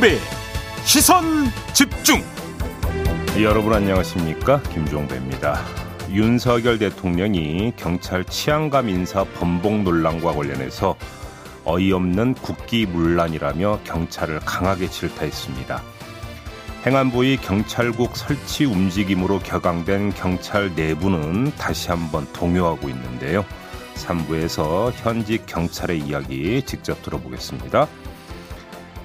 김종배 시선 집중 여러분 안녕하십니까 김종배입니다 윤석열 대통령이 경찰 치안감 인사 번복 논란과 관련해서 어이없는 국기 문란이라며 경찰을 강하게 질타했습니다. 행안부의 경찰국 설치 움직임으로 격앙된 경찰 내부는 다시 한번 동요하고 있는데요. 3부에서 현직 경찰의 이야기 직접 들어보겠습니다.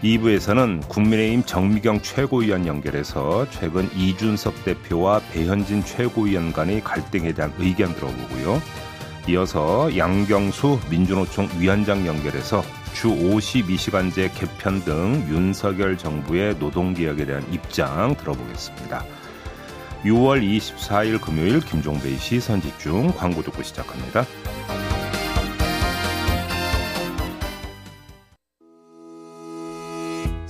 2부에서는 국민의힘 정미경 최고위원 연결해서 최근 이준석 대표와 배현진 최고위원 간의 갈등에 대한 의견 들어보고요. 이어서 양경수 민주노총 위원장 연결해서 주 52시간제 개편 등 윤석열 정부의 노동개혁에 대한 입장 들어보겠습니다. 6월 24일 금요일 김종배의 시선 집중 광고 듣고 시작합니다.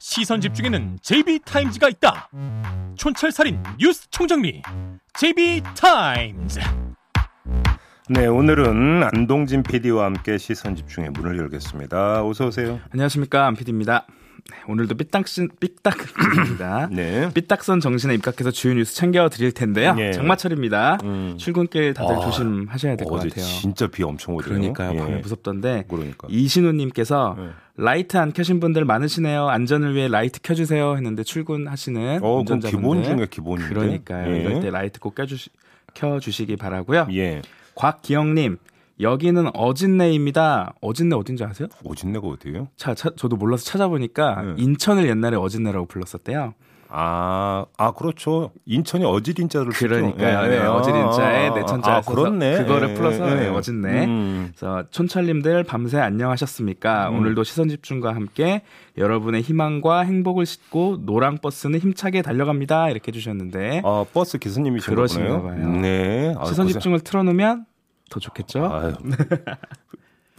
시선 집중에는 JB타임즈가 있다 촌철살인 뉴스 총정리 JB타임즈 네, 오늘은 안동진 PD와 함께 시선 집중의 문을 열겠습니다. 어서 오세요. 안녕하십니까 안 PD입니다. 오늘도 삐딱신 삐딱입니다. 네. 삐딱선 정신에 입각해서 주요 뉴스 챙겨 드릴 텐데요. 네. 장마철입니다. 음. 출근길 다들 아, 조심하셔야 될 것 같아요. 진짜 비 엄청 오더요 그러니까요. 예. 밤에 무섭던데. 그러니까. 이신우님께서 네. 라이트 안 켜신 분들 많으시네요. 안전을 위해 라이트 켜주세요 했는데 출근하시는 어, 운전자분들. 기본 중에 기본인데. 그러니까요. 예. 이럴 때 라이트 꼭 켜주시, 켜주시기 바라고요. 예. 곽기영님 여기는 어진내입니다. 어진내 어딘지 아세요? 어진내가 어디예요? 차, 차 저도 몰라서 찾아보니까 네. 인천을 옛날에 어진내라고 불렀었대요. 아, 아 그렇죠. 인천이 어질 인자를 그러니까요. 네, 네. 어질 인자에 아, 내천자 아, 그렇네. 그거를 네, 풀어서 네, 네. 어진내. 음. 그래서 촌철님들 밤새 안녕하셨습니까? 음. 오늘도 시선 집중과 함께 여러분의 희망과 행복을 싣고 노랑 버스는 힘차게 달려갑니다. 이렇게 해 주셨는데. 아 버스 기사님이신가 그러신가 봐요. 네. 아, 시선 집중을 틀어 놓으면 더 좋겠죠? 아유,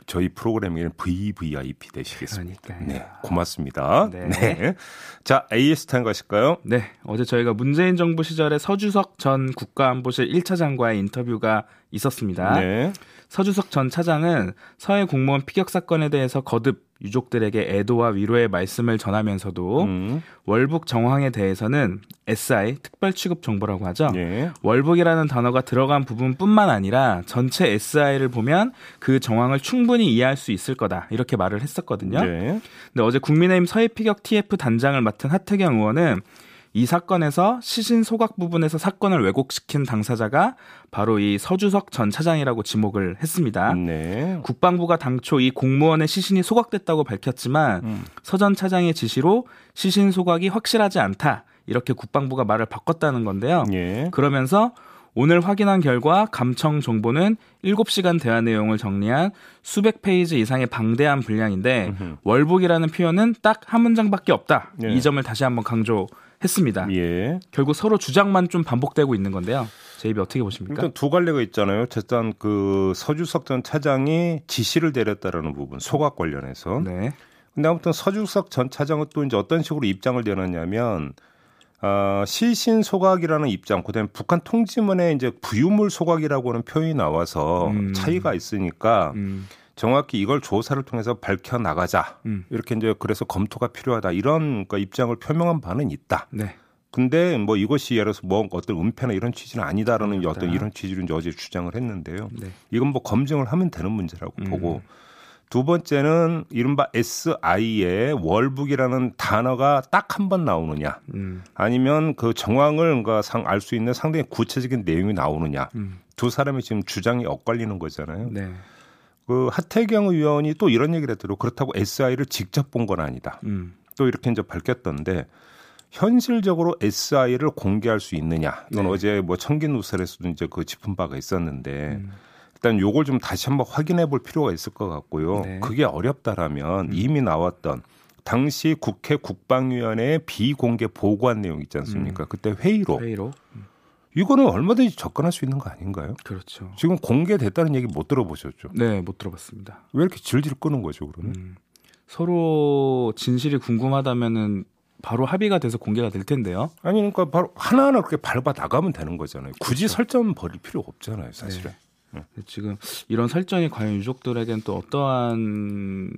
저희 프로그램에는 VVIP 되시겠습니다. 그러니까요. 네, 고맙습니다. 네. 네. 자, AS 타임 가실까요? 네, 어제 저희가 문재인 정부 시절에 서주석 전 국가안보실 1차장과의 인터뷰가 있었습니다. 네. 서주석 전 차장은 서해 공무원 피격 사건에 대해서 거듭 유족들에게 애도와 위로의 말씀을 전하면서도 음. 월북 정황에 대해서는 SI 특별 취급 정보라고 하죠. 예. 월북이라는 단어가 들어간 부분뿐만 아니라 전체 SI를 보면 그 정황을 충분히 이해할 수 있을 거다 이렇게 말을 했었거든요. 예. 근데 어제 국민의힘 서해 피격 TF 단장을 맡은 하태경 의원은 이 사건에서 시신 소각 부분에서 사건을 왜곡시킨 당사자가 바로 이 서주석 전 차장이라고 지목을 했습니다. 네. 국방부가 당초 이 공무원의 시신이 소각됐다고 밝혔지만 음. 서전 차장의 지시로 시신 소각이 확실하지 않다. 이렇게 국방부가 말을 바꿨다는 건데요. 예. 그러면서 오늘 확인한 결과 감청 정보는 7시간 대화 내용을 정리한 수백 페이지 이상의 방대한 분량인데 음흠. 월북이라는 표현은 딱 한 문장밖에 없다. 예. 이 점을 다시 한번 강조 했습니다. 예. 결국 서로 주장만 좀 반복되고 있는 건데요. 제 입이 어떻게 보십니까? 일단 두 갈래가 있잖아요. 일단 그 서주석 전 차장이 지시를 내렸다라는 부분, 소각 관련해서. 네. 근데 아무튼 서주석 전 차장은 또 이제 어떤 식으로 입장을 내놨냐면 어, 시신 소각이라는 입장, 그다음에 북한 통지문에 이제 부유물 소각이라고 하는 표현이 나와서 음. 차이가 있으니까 음. 정확히 이걸 조사를 통해서 밝혀 나가자. 음. 이렇게 이제 그래서 검토가 필요하다. 이런 그 입장을 표명한 바는 있다. 네. 근데 뭐 이것이 예를 들어서 뭐 어떤 은폐나 이런 취지는 아니다라는 아니다. 어떤 이런 취지로 이제 어제 주장을 했는데요. 네. 이건 뭐 검증을 하면 되는 문제라고 음. 보고 두 번째는 이른바 SI의 월북이라는 단어가 딱 한 번 나오느냐, 음. 아니면 그 정황을 알수 있는 상당히 구체적인 내용이 나오느냐, 음. 두 사람이 지금 주장이 엇갈리는 거잖아요. 네. 그 하태경 의원이 또 이런 얘기를 했더라고 그렇다고 SI를 직접 본 건 아니다. 음. 또 이렇게 이제 밝혔던데 현실적으로 SI를 공개할 수 있느냐. 이건 네. 어제 뭐 청긴 누설에서도 이제 그 짚은 바가 있었는데 음. 일단 요걸 좀 다시 한번 확인해 볼 필요가 있을 것 같고요. 네. 그게 어렵다라면 음. 이미 나왔던 당시 국회 국방위원회의 비공개 보고한 내용 있지 않습니까? 음. 그때 회의로, 회의로? 음. 이거는 얼마든지 접근할 수 있는 거 아닌가요? 그렇죠. 지금 공개됐다는 얘기 못 들어보셨죠? 네, 못 들어봤습니다. 왜 이렇게 질질 끄는 거죠, 그러면? 음, 서로 진실이 궁금하다면은 바로 합의가 돼서 공개가 될 텐데요. 아니 그러니까 바로 하나하나 그렇게 밟아 나가면 되는 거잖아요. 굳이 그렇죠. 설정 버릴 필요 없잖아요, 사실은. 네. 네. 지금 이런 설정이 과연 유족들에겐 또 어떠한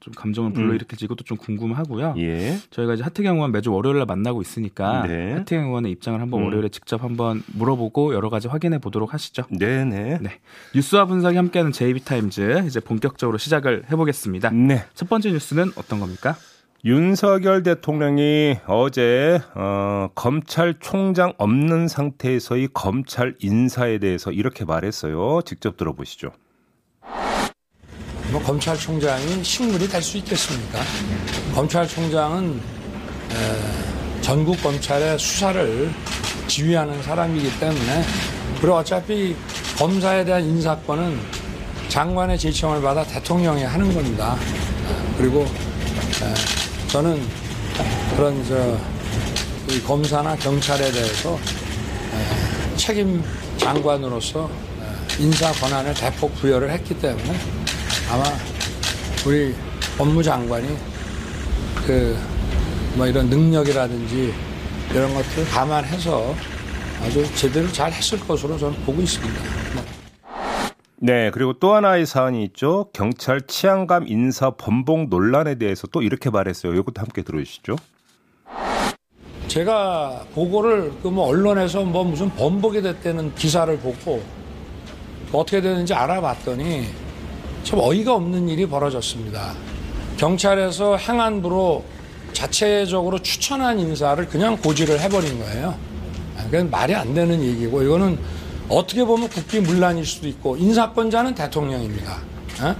좀 감정을 불러일으킬지 이것도 좀 궁금하고요. 예. 저희가 이제 하태경 의원 매주 월요일에 만나고 있으니까 네. 하태경 의원의 입장을 한번 음. 월요일에 직접 한번 물어보고 여러 가지 확인해 보도록 하시죠. 네네. 네. 뉴스와 분석이 함께하는 JB타임즈 이제 본격적으로 시작을 해보겠습니다. 네. 첫 번째 뉴스는 어떤 겁니까? 윤석열 대통령이 어제 어, 검찰총장 없는 상태에서의 검찰 인사에 대해서 이렇게 말했어요. 직접 들어보시죠. 뭐 검찰총장이 식물이 될 수 있겠습니까? 검찰총장은 에, 전국 검찰의 수사를 지휘하는 사람이기 때문에 그리고 어차피 검사에 대한 인사권은 장관의 제청을 받아 대통령이 하는 겁니다. 그리고 에, 저는 그런 저 검사나 경찰에 대해서 책임 장관으로서 인사 권한을 대폭 부여를 했기 때문에 아마 우리 법무장관이 그 뭐 이런 능력이라든지 이런 것들을 감안해서 아주 제대로 잘 했을 것으로 저는 보고 있습니다. 네. 네, 그리고 또 하나의 사안이 있죠. 경찰 치안감 인사 번복 논란에 대해서 또 이렇게 말했어요. 이것도 함께 들어주시죠. 제가 보고를 그 뭐 언론에서 뭐 무슨 번복이 됐다는 기사를 보고 어떻게 되는지 알아봤더니 참 어이가 없는 일이 벌어졌습니다. 경찰에서 행안부로 자체적으로 추천한 인사를 그냥 고지를 해버린 거예요. 그건 말이 안 되는 얘기고 이거는 어떻게 보면 국기 문란일 수도 있고 인사권자는 대통령입니다. 에?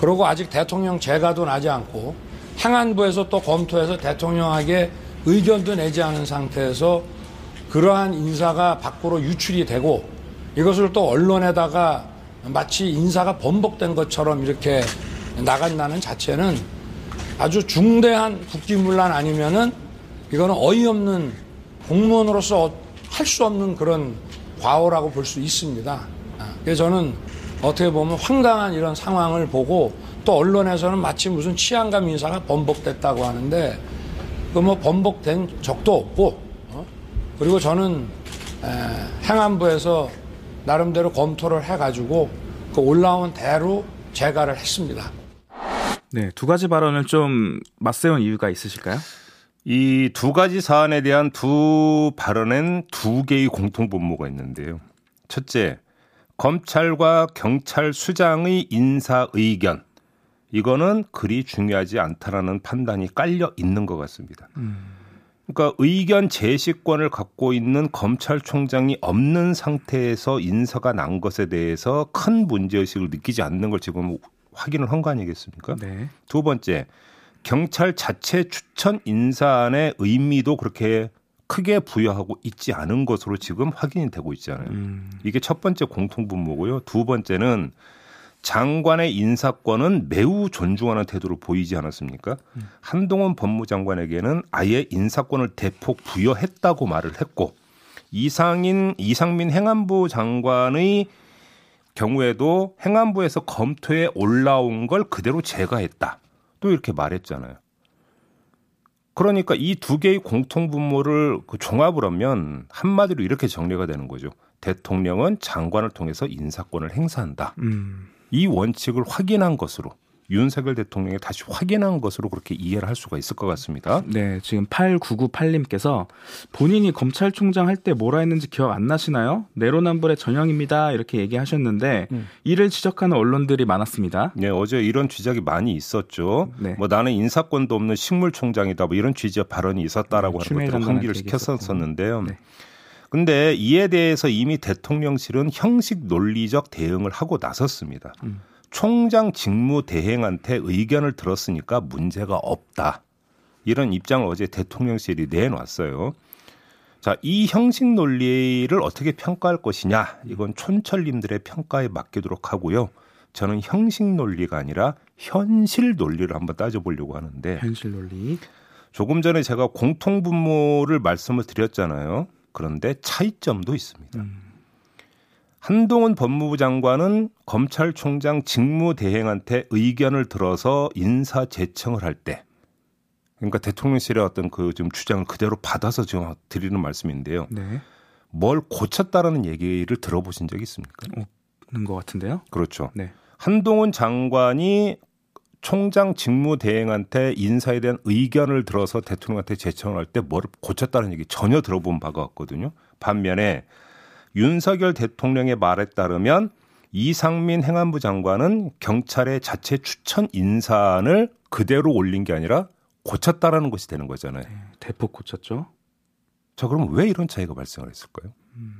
그리고 아직 대통령 재가도 나지 않고 행안부에서 또 검토해서 대통령에게 의견도 내지 않은 상태에서 그러한 인사가 밖으로 유출이 되고 이것을 또 언론에다가 마치 인사가 번복된 것처럼 이렇게 나간다는 자체는 아주 중대한 국기문란 아니면은 이거는 어이없는 공무원으로서 할 수 없는 그런 과오라고 볼 수 있습니다. 아, 그래서 저는 어떻게 보면 황당한 이런 상황을 보고 또 언론에서는 마치 무슨 치안감 인사가 번복됐다고 하는데 그 뭐 번복된 적도 없고 어? 그리고 저는 에, 행안부에서 나름대로 검토를 해가지고 그 올라온 대로 재가를 했습니다. 네, 두 가지 발언을 좀 맞세운 이유가 있으실까요? 이 두 가지 사안에 대한 두 발언엔 두 개의 공통 분모가 있는데요. 첫째, 검찰과 경찰 수장의 인사 의견. 이거는 그리 중요하지 않다라는 판단이 깔려 있는 것 같습니다. 그러니까 의견 제시권을 갖고 있는 검찰총장이 없는 상태에서 인사가 난 것에 대해서 큰 문제의식을 느끼지 않는 걸 지금 확인을 한 거 아니겠습니까? 네. 두 번째, 경찰 자체 추천 인사안의 의미도 그렇게 크게 부여하고 있지 않은 것으로 지금 확인이 되고 있잖아요. 음. 이게 첫 번째 공통 분모고요. 두 번째는 장관의 인사권은 매우 존중하는 태도를 보이지 않았습니까? 음. 한동훈 법무장관에게는 아예 인사권을 대폭 부여했다고 말을 했고 이상인 이상민 행안부 장관의 경우에도 행안부에서 검토에 올라온 걸 그대로 제거했다. 또 이렇게 말했잖아요. 그러니까 이 두 개의 공통 분모를 그 종합을 하면 한마디로 이렇게 정리가 되는 거죠. 대통령은 장관을 통해서 인사권을 행사한다. 음. 이 원칙을 확인한 것으로 윤석열 대통령이 다시 확인한 것으로 그렇게 이해를 할 수가 있을 것 같습니다. 네, 지금 8998님께서 본인이 검찰총장 할 때 뭐라 했는지 기억 안 나시나요? 내로남불의 전형입니다. 이렇게 얘기하셨는데 음. 이를 지적하는 언론들이 많았습니다. 네, 어제 이런 지적이 많이 있었죠. 네. 뭐 나는 인사권도 없는 식물총장이다. 뭐 이런 취지의 발언이 있었다라고 네, 하는 것들을 환기를 시켰었는데요. 네. 근데 이에 대해서 이미 대통령실은 형식 논리적 대응을 하고 나섰습니다. 음. 총장 직무 대행한테 의견을 들었으니까 문제가 없다. 이런 입장을 어제 대통령실이 내놨어요. 자, 이 형식 논리를 어떻게 평가할 것이냐. 이건 촌철님들의 평가에 맡기도록 하고요. 저는 형식 논리가 아니라 현실 논리를 한번 따져보려고 하는데. 현실 논리. 조금 전에 제가 공통분모를 말씀을 드렸잖아요. 그런데 차이점도 있습니다. 음. 한동훈 법무부 장관은 검찰총장 직무대행한테 의견을 들어서 인사 제청을 할 때, 그러니까 대통령실의 어떤 그좀 주장을 그대로 받아서 지금 드리는 말씀인데요. 네. 뭘 고쳤다라는 얘기를 들어보신 적 있습니까? 없는 것 같은데요. 그렇죠. 네. 한동훈 장관이 총장 직무대행한테 인사에 대한 의견을 들어서 대통령한테 제청을 할 때 뭘 고쳤다는 얘기 전혀 들어본 바가 없거든요. 반면에 윤석열 대통령의 말에 따르면 이상민 행안부 장관은 경찰의 자체 추천 인사안을 그대로 올린 게 아니라 고쳤다라는 것이 되는 거잖아요. 네, 대폭 고쳤죠. 자, 그럼 왜 이런 차이가 발생을 했을까요? 음.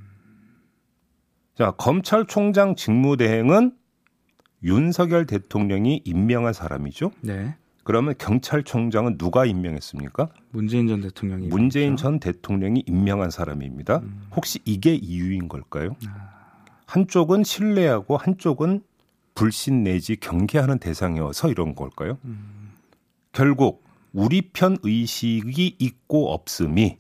자, 검찰총장 직무대행은 윤석열 대통령이 임명한 사람이죠. 네. 그러면 경찰총장은 누가 임명했습니까? 문재인 전 대통령이 문재인 임명했죠? 전 대통령이 임명한 사람입니다. 음. 혹시 이게 이유인 걸까요? 아. 한쪽은 신뢰하고 한쪽은 불신 내지 경계하는 대상이어서 이런 걸까요? 음. 결국 우리 편 의식이 있고 없음이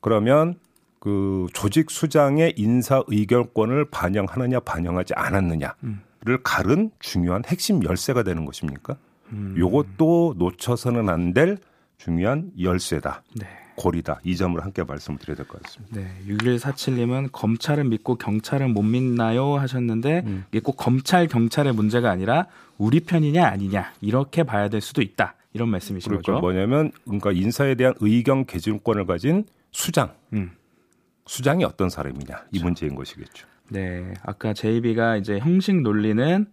그러면 그 조직 수장의 인사 의결권을 반영하느냐 반영하지 않았느냐를 음. 가른 중요한 핵심 열쇠가 되는 것입니까? 음. 요것도 놓쳐서는 안 될 중요한 열쇠다. 네. 고리다. 이 점을 함께 말씀을 드려야 될 것 같습니다. 네. 6147님은 검찰은 믿고 경찰은 못 믿나요? 하셨는데 음. 이게 꼭 검찰 경찰의 문제가 아니라 우리 편이냐 아니냐 이렇게 봐야 될 수도 있다. 이런 말씀이신 그러니까 거죠. 뭐냐면 그러니까 인사에 대한 의견 개진권을 가진 수장. 음. 수장이 어떤 사람이냐 이. 문제인 것이겠죠. 네, 아까 제이비가 이제 형식 논리는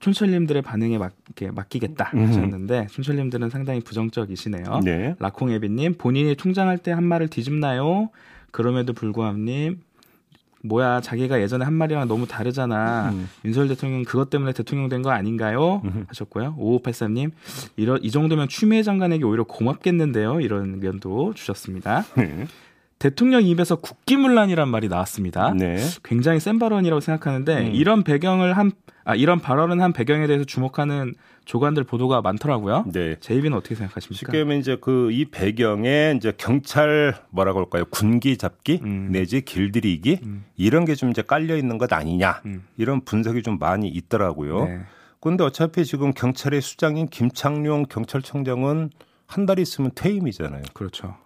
촌철님들의 반응에 맞, 게 맡기겠다 음. 하셨는데 촌철님들은 상당히 부정적이시네요. 네. 라콩에비님 본인이 통장할 때 한 말을 뒤집나요? 그럼에도 불구함님 뭐야 자기가 예전에 한 말이랑 너무 다르잖아. 음. 윤석열 대통령 그것 때문에 대통령 된 거 아닌가요? 음. 하셨고요. 5583님 이런 이 정도면 추미애 장관에게 오히려 고맙겠는데요. 이런 의견도 주셨습니다. 네. 대통령 입에서 국기문란이란 말이 나왔습니다. 네. 굉장히 센 발언이라고 생각하는데 음. 이런 배경을 한 아, 이런 발언을 한 배경에 대해서 주목하는 조간들 보도가 많더라고요. 네. 제이비는 어떻게 생각하십니까? 쉽게 하면 이제 그 이 배경에 이제 경찰 뭐라고 할까요? 군기 잡기 음. 내지 길들이기 음. 이런 게 좀 이제 깔려 있는 것 아니냐 음. 이런 분석이 좀 많이 있더라고요. 네. 그런데 어차피 지금 경찰의 수장인 김창룡 경찰청장은 한 달 있으면 퇴임이잖아요. 그렇죠.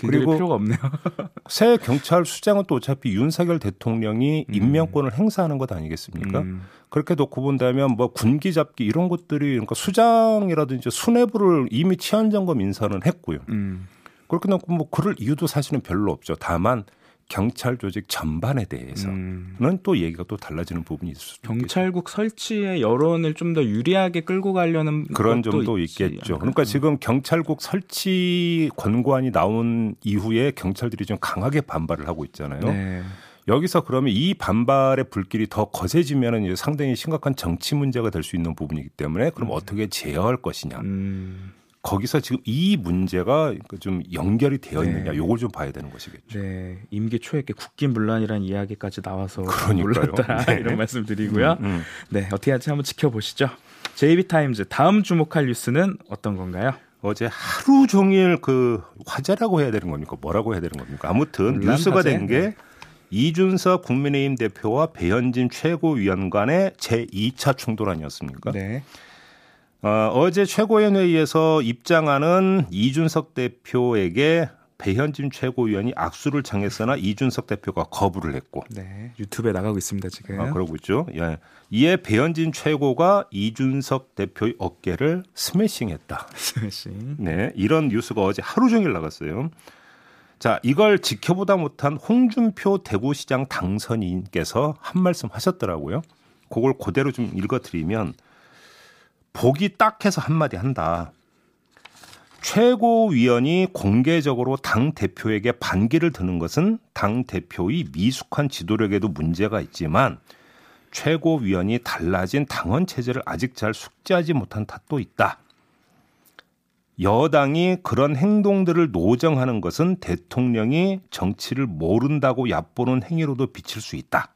그리고 필요가 없네요. 새 경찰 수장은 또 어차피 윤석열 대통령이 음. 임명권을 행사하는 것 아니겠습니까? 음. 그렇게 놓고 본다면 뭐 군기 잡기 이런 것들이 그러니까 수장이라든지 수뇌부를 이미 치안점검 인사는 했고요. 음. 그렇게 놓고 뭐 그럴 이유도 사실은 별로 없죠. 다만 경찰 조직 전반에 대해서는 음. 또 얘기가 또 달라지는 부분이 있을 수 경찰국 설치의 여론을 좀 더 유리하게 끌고 가려는 그런 점도 있겠죠. 그러니까 지금 경찰국 설치 권고안이 나온 이후에 경찰들이 좀 강하게 반발을 하고 있잖아요. 네. 여기서 그러면 이 반발의 불길이 더 거세지면은 이제 상당히 심각한 정치 문제가 될 수 있는 부분이기 때문에 그럼 음. 어떻게 제어할 것이냐. 음. 거기서 지금 이 문제가 좀 연결이 되어 있느냐 네. 요걸 좀 봐야 되는 것이겠죠. 네. 임기 초에 국기문란이라는 이야기까지 나와서 몰랐다 네. 이런 말씀 드리고요. 음, 음. 네. 어떻게 할지 한번 지켜보시죠. JB타임즈 다음 주목할 뉴스는 어떤 건가요? 어제 하루 종일 그 화제라고 해야 되는 겁니까? 뭐라고 해야 되는 겁니까? 아무튼 뉴스가 된게 네. 이준석 국민의힘 대표와 배현진 최고위원 간의 제2차 충돌 아니었습니까? 네. 어, 어제 최고위원회의에서 입장하는 이준석 대표에게 배현진 최고위원이 악수를 청했으나 이준석 대표가 거부를 했고. 네, 유튜브에 나가고 있습니다 지금. 아, 그러고 있죠. 예. 이에 배현진 최고가 이준석 대표의 어깨를 스매싱했다. 스매싱. 네, 이런 뉴스가 어제 하루 종일 나갔어요. 자, 이걸 지켜보다 못한 홍준표 대구시장 당선인께서 한 말씀 하셨더라고요. 그걸 그대로 좀 읽어드리면 보기 딱 해서 한마디 한다. 최고위원이 공개적으로 당 대표에게 반기를 드는 것은 당 대표의 미숙한 지도력에도 문제가 있지만 최고위원이 달라진 당원 체제를 아직 잘 숙지하지 못한 탓도 있다. 여당이 그런 행동들을 노정하는 것은 대통령이 정치를 모른다고 얕보는 행위로도 비칠 수 있다.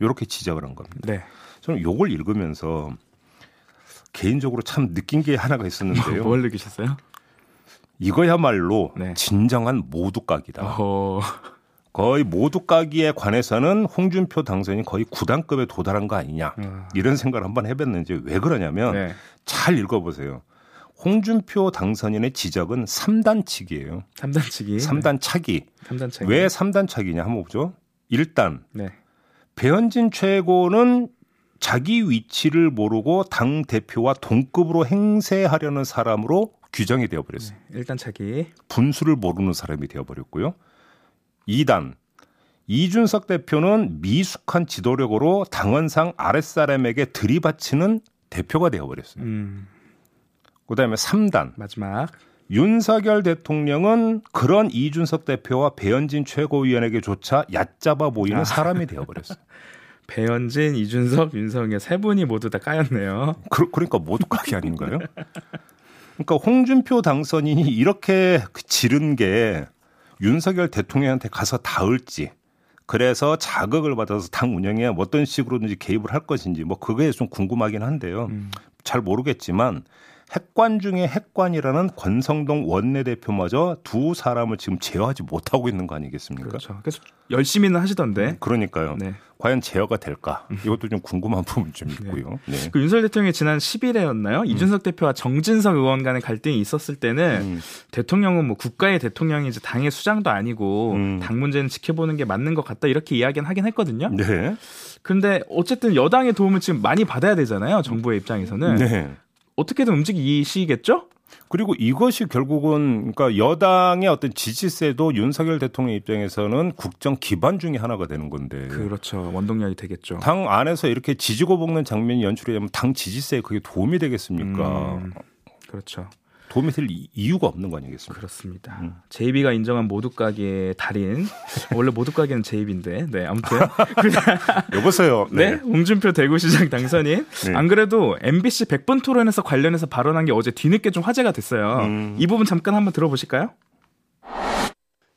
이렇게 지적을 한 겁니다. 네. 저는 요걸 읽으면서 개인적으로 참 느낀 게 하나가 있었는데요. 뭘 느끼셨어요? 이거야말로 네. 진정한 모두각이다. 어허. 거의 모두각기에 관해서는 홍준표 당선이 거의 구단급에 도달한 거 아니냐 어. 이런 생각을 한번 해봤는지 왜 그러냐면 네. 잘 읽어보세요. 홍준표 당선인의 지적은 3단치기예요. 3단치기. 3단 차기. 3단 차기. 왜 3단 차기냐 한번 보죠. 일단 네. 배현진 최고는 자기 위치를 모르고 당 대표와 동급으로 행세하려는 사람으로 규정이 되어 버렸어요. 네, 일단 차기. 분수를 모르는 사람이 되어 버렸고요. 2단 이준석 대표는 미숙한 지도력으로 당원상 아랫사람에게 들이받치는 대표가 되어버렸어요. 음. 그다음에 3단 마지막 윤석열 대통령은 그런 이준석 대표와 배현진 최고위원에게조차 얕잡아 보이는 아. 사람이 되어버렸어요. 배현진, 이준석, 윤석열 세 분이 모두 다 까였네요. 그, 러니까 모두 까기 아닌가요? 그러니까 홍준표 당선인이 이렇게 지른 게 윤석열 대통령한테 가서 닿을지 그래서 자극을 받아서 당 운영에 어떤 식으로든지 개입을 할 것인지 뭐 그게 좀 궁금하긴 한데요. 음. 잘 모르겠지만 핵관 중에 핵관이라는 권성동 원내대표마저 두 사람을 지금 제어하지 못하고 있는 거 아니겠습니까? 그렇죠. 그래서 열심히는 하시던데. 음, 그러니까요. 네. 과연 제어가 될까? 이것도 좀 궁금한 부분 좀 네. 있고요. 네. 네. 그 윤석열 대통령이 지난 10일에였나요? 음. 이준석 대표와 정진석 의원 간의 갈등이 있었을 때는 음. 대통령은 뭐 국가의 대통령이지 당의 수장도 아니고 음. 당 문제는 지켜보는 게 맞는 것 같다 이렇게 이야기는 하긴 했거든요. 네. 근데 어쨌든 여당의 도움을 지금 많이 받아야 되잖아요. 정부의 입장에서는. 네. 어떻게든 움직이시겠죠? 그리고 이것이 결국은 그러니까 여당의 어떤 지지세도 윤석열 대통령 입장에서는 국정 기반 중의 하나가 되는 건데. 그렇죠. 원동력이 되겠죠. 당 안에서 이렇게 지지고 볶는 장면이 연출이 되면 당 지지세에 그게 도움이 되겠습니까? 음, 그렇죠. 도움이 될 이유가 없는 거 아니겠습니까? 그렇습니다. 음. 제이비가 인정한 모두가게의 달인. 원래 모두가게는 제이비인데. 네, 아무튼. 여보세요. 네. 네. 홍준표 대구시장 당선인. 네. 안 그래도 MBC 100분 토론에서 관련해서 발언한 게 어제 뒤늦게 좀 화제가 됐어요. 음. 이 부분 잠깐 한번 들어보실까요?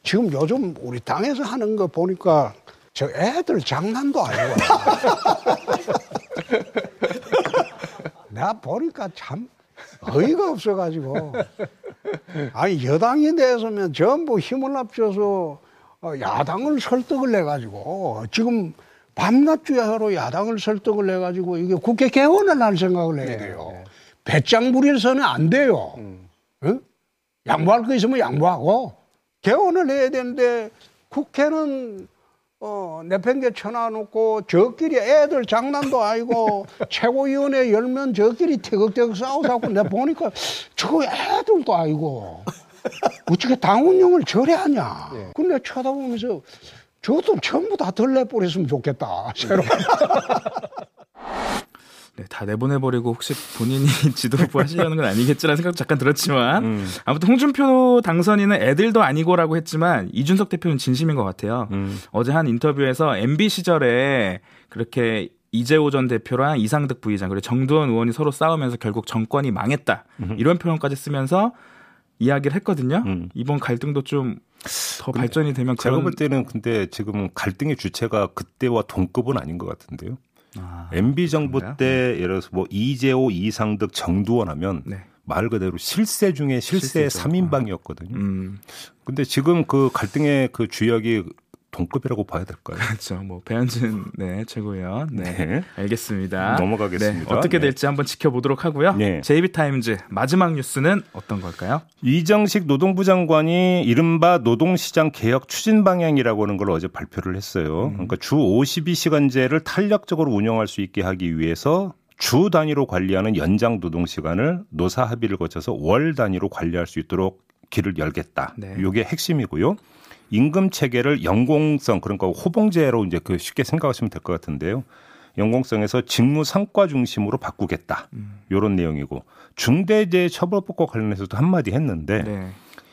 지금 요즘 우리 당에서 하는 거 보니까 저 애들 장난도 아니고. 내가 보니까 참 어이가 없어가지고. 아니, 여당이 돼서면 전부 힘을 합쳐서 어, 야당을 설득을 해가지고 지금 밤낮주야로 야당을 설득을 해가지고 이게 국회 개원을 할 생각을 해야 네, 돼요. 네, 네. 배짱 부려서는 안 돼요. 음. 응? 양보할 거 있으면 양보하고 개원을 해야 되는데 국회는 어, 내팽개 쳐놔놓고 저끼리 애들 장난도 아니고 최고위원회 열면 저끼리 태극태극 싸우자고 내가 보니까 저 애들도 아니고 어떻게 당 운영을 저래 하냐. 네. 근데 쳐다보면서 저도 전부 다 덜내버렸으면 좋겠다. 새로. 네, 다 내보내버리고 혹시 본인이 지도부 하시려는 건 아니겠지라는 생각도 잠깐 들었지만 음. 아무튼 홍준표 당선인은 애들도 아니고라고 했지만 이준석 대표는 진심인 것 같아요. 음. 어제 한 인터뷰에서 MB 시절에 그렇게 이재호 전 대표랑 이상득 부의장 그리고 정두원 의원이 서로 싸우면서 결국 정권이 망했다 음. 이런 표현까지 쓰면서 이야기를 했거든요. 음. 이번 갈등도 좀 더 발전이 되면 제가 그런... 볼 때는 근데 지금 갈등의 주체가 그때와 동급은 아닌 것 같은데요. 아, MB 정부 그런가요? 때 예를 들어서 뭐 이재호, 이상득, 정두원 하면 네. 말 그대로 실세 중에 실세 3인방이었거든요. 음. 근데 지금 그 갈등의 그 주역이 동급이라고 봐야 될까요? 그렇죠. 뭐 배현진 네 최고위원. 네. 네. 알겠습니다. 넘어가겠습니다. 네. 어떻게 네. 될지 한번 지켜보도록 하고요. 네. JB타임즈 마지막 뉴스는 어떤 걸까요? 이정식 노동부 장관이 이른바 노동시장 개혁 추진 방향이라고 하는 걸 어제 발표를 했어요. 음. 그러니까 주 52시간제를 탄력적으로 운영할 수 있게 하기 위해서 주 단위로 관리하는 연장 노동 시간을 노사 합의를 거쳐서 월 단위로 관리할 수 있도록 길을 열겠다. 네. 이게 핵심이고요. 임금 체계를 연공성 그러니까 호봉제로 이제 그 쉽게 생각하시면 될 것 같은데요. 연공성에서 직무 성과 중심으로 바꾸겠다. 음. 요런 내용이고 중대재해 처벌법과 관련해서도 한마디 했는데 네.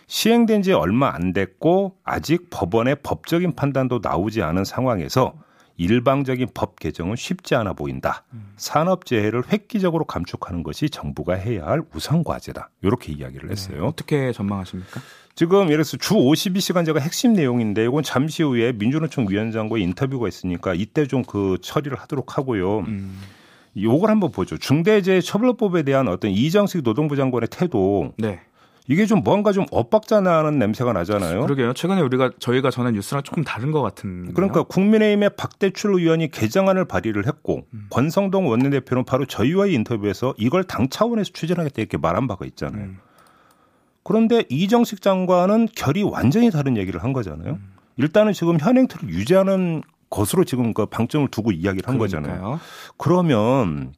시행된 지 얼마 안 됐고 아직 법원의 법적인 판단도 나오지 않은 상황에서 일방적인 법 개정은 쉽지 않아 보인다. 음. 산업 재해를 획기적으로 감축하는 것이 정부가 해야 할 우선 과제다. 이렇게 이야기를 네. 했어요. 네. 어떻게 전망하십니까? 지금 예를 들어서 주 52시간제가 핵심 내용인데 이건 잠시 후에 민주노총 위원장과의 인터뷰가 있으니까 이때 좀 그 처리를 하도록 하고요. 음. 요걸 한번 보죠. 중대재해처벌법에 대한 어떤 이정식 노동부 장관의 태도. 네. 이게 좀 뭔가 좀 엇박자 나는 냄새가 나잖아요. 그러게요. 최근에 우리가 저희가 전한 뉴스랑 조금 다른 것 같은. 그러니까 국민의힘의 박대출 의원이 개정안을 발의를 했고 음. 권성동 원내대표는 바로 저희와의 인터뷰에서 이걸 당 차원에서 추진하겠다 이렇게 말한 바가 있잖아요. 음. 그런데 이정식 장관은 결이 완전히 다른 얘기를 한 거잖아요. 음. 일단은 지금 현행틀을 유지하는 것으로 지금 그 방점을 두고 이야기를 한 그러니까요. 거잖아요. 그러면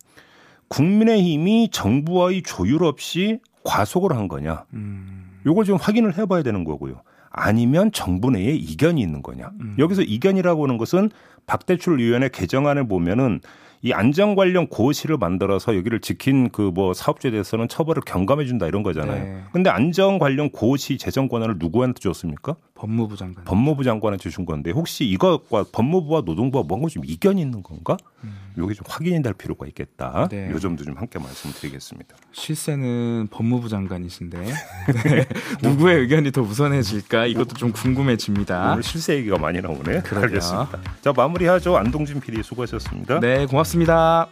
국민의힘이 정부와의 조율 없이 과속을 한 거냐? 음. 요걸 좀 확인을 해봐야 되는 거고요. 아니면 정부 내에 이견이 있는 거냐? 음. 여기서 이견이라고 하는 것은 박대출 의원의 개정안을 보면은 이 안전 관련 고시를 만들어서 여기를 지킨 그 뭐 사업주에 대해서는 처벌을 경감해 준다 이런 거잖아요. 네. 근데 안전 관련 고시 재정 권한을 누구한테 줬습니까? 법무부 장관. 법무부 장관한테 주신 건데 혹시 이것과 법무부와 노동부와 뭔가 좀 이견이 있는 건가? 음. 요게 좀 확인이 될 필요가 있겠다. 네. 요 점도 좀 함께 말씀드리겠습니다. 실세는 법무부 장관이신데 네. 누구의 의견이 더 우선해질까 이것도 좀 궁금해집니다. 오늘 실세 얘기가 많이 나오네. 그러게요. 알겠습니다. 자 마무리하죠. 안동진 PD 수고하셨습니다. 네 고맙습니다.